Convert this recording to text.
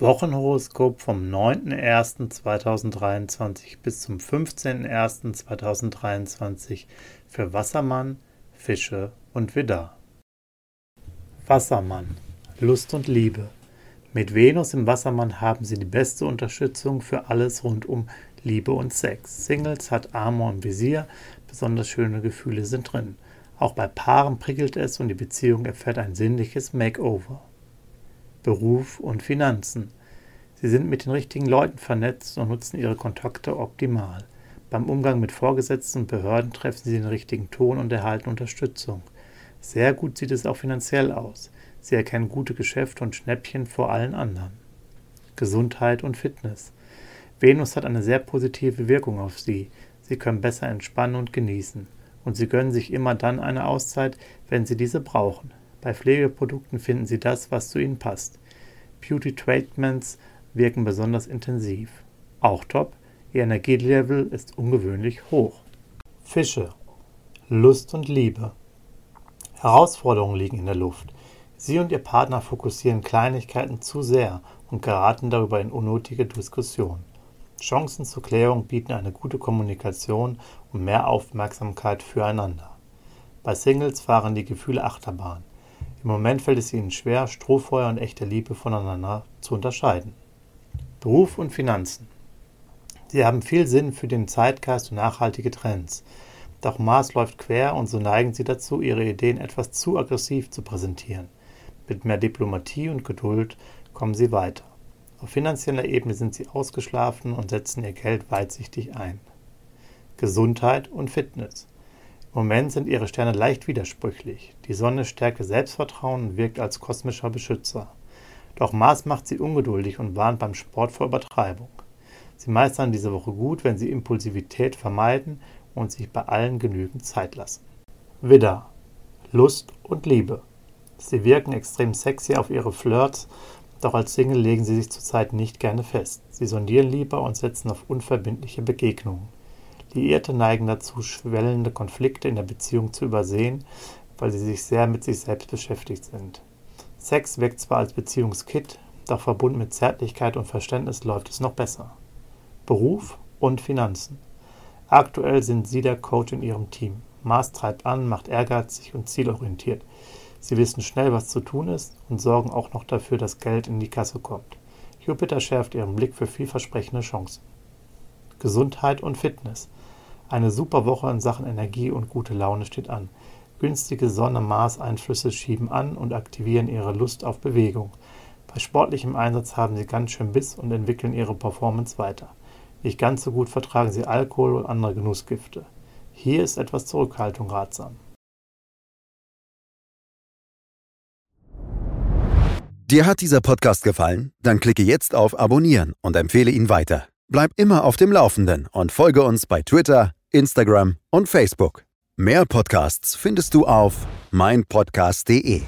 Wochenhoroskop vom 9.01.2023 bis zum 15.01.2023 für Wassermann, Fische und Widder. Wassermann, Lust und Liebe. Mit Venus im Wassermann haben Sie die beste Unterstützung für alles rund um Liebe und Sex. Singles hat Amor im Visier, besonders schöne Gefühle sind drin. Auch bei Paaren prickelt es und die Beziehung erfährt ein sinnliches Makeover. Beruf und Finanzen. Sie sind mit den richtigen Leuten vernetzt und nutzen ihre Kontakte optimal. Beim Umgang mit Vorgesetzten und Behörden treffen sie den richtigen Ton und erhalten Unterstützung. Sehr gut sieht es auch finanziell aus. Sie erkennen gute Geschäfte und Schnäppchen vor allen anderen. Gesundheit und Fitness. Venus hat eine sehr positive Wirkung auf Sie. Sie können besser entspannen und genießen. Und Sie gönnen sich immer dann eine Auszeit, wenn Sie diese brauchen. Bei Pflegeprodukten finden Sie das, was zu Ihnen passt. Beauty Treatments wirken besonders intensiv. Auch top, Ihr Energielevel ist ungewöhnlich hoch. Fische. Lust und Liebe. Herausforderungen liegen in der Luft. Sie und Ihr Partner fokussieren Kleinigkeiten zu sehr und geraten darüber in unnötige Diskussionen. Chancen zur Klärung bieten eine gute Kommunikation und mehr Aufmerksamkeit füreinander. Bei Singles fahren die Gefühle Achterbahn. Im Moment fällt es ihnen schwer, Strohfeuer und echte Liebe voneinander zu unterscheiden. Beruf und Finanzen. Sie haben viel Sinn für den Zeitgeist und nachhaltige Trends. Doch Mars läuft quer und so neigen sie dazu, ihre Ideen etwas zu aggressiv zu präsentieren. Mit mehr Diplomatie und Geduld kommen sie weiter. Auf finanzieller Ebene sind sie ausgeschlafen und setzen ihr Geld weitsichtig ein. Gesundheit und Fitness. Im Moment sind ihre Sterne leicht widersprüchlich. Die Sonne stärkt Selbstvertrauen und wirkt als kosmischer Beschützer. Doch Mars macht sie ungeduldig und warnt beim Sport vor Übertreibung. Sie meistern diese Woche gut, wenn sie Impulsivität vermeiden und sich bei allen genügend Zeit lassen. Widder. Lust und Liebe. Sie wirken extrem sexy auf ihre Flirts, doch als Single legen sie sich zurzeit nicht gerne fest. Sie sondieren lieber und setzen auf unverbindliche Begegnungen. Liierte neigen dazu, schwellende Konflikte in der Beziehung zu übersehen, weil sie sich sehr mit sich selbst beschäftigt sind. Sex wirkt zwar als Beziehungskit, doch verbunden mit Zärtlichkeit und Verständnis läuft es noch besser. Beruf und Finanzen. Aktuell sind Sie der Coach in Ihrem Team. Mars treibt an, macht ehrgeizig und zielorientiert. Sie wissen schnell, was zu tun ist und sorgen auch noch dafür, dass Geld in die Kasse kommt. Jupiter schärft Ihren Blick für vielversprechende Chancen. Gesundheit und Fitness. Eine super Woche in Sachen Energie und gute Laune steht an. Günstige Sonne-Mars-Einflüsse schieben an und aktivieren ihre Lust auf Bewegung. Bei sportlichem Einsatz haben sie ganz schön Biss und entwickeln ihre Performance weiter. Nicht ganz so gut vertragen sie Alkohol und andere Genussgifte. Hier ist etwas Zurückhaltung ratsam. Dir hat dieser Podcast gefallen? Dann klicke jetzt auf Abonnieren und empfehle ihn weiter. Bleib immer auf dem Laufenden und folge uns bei Twitter, Instagram und Facebook. Mehr Podcasts findest du auf meinpodcast.de.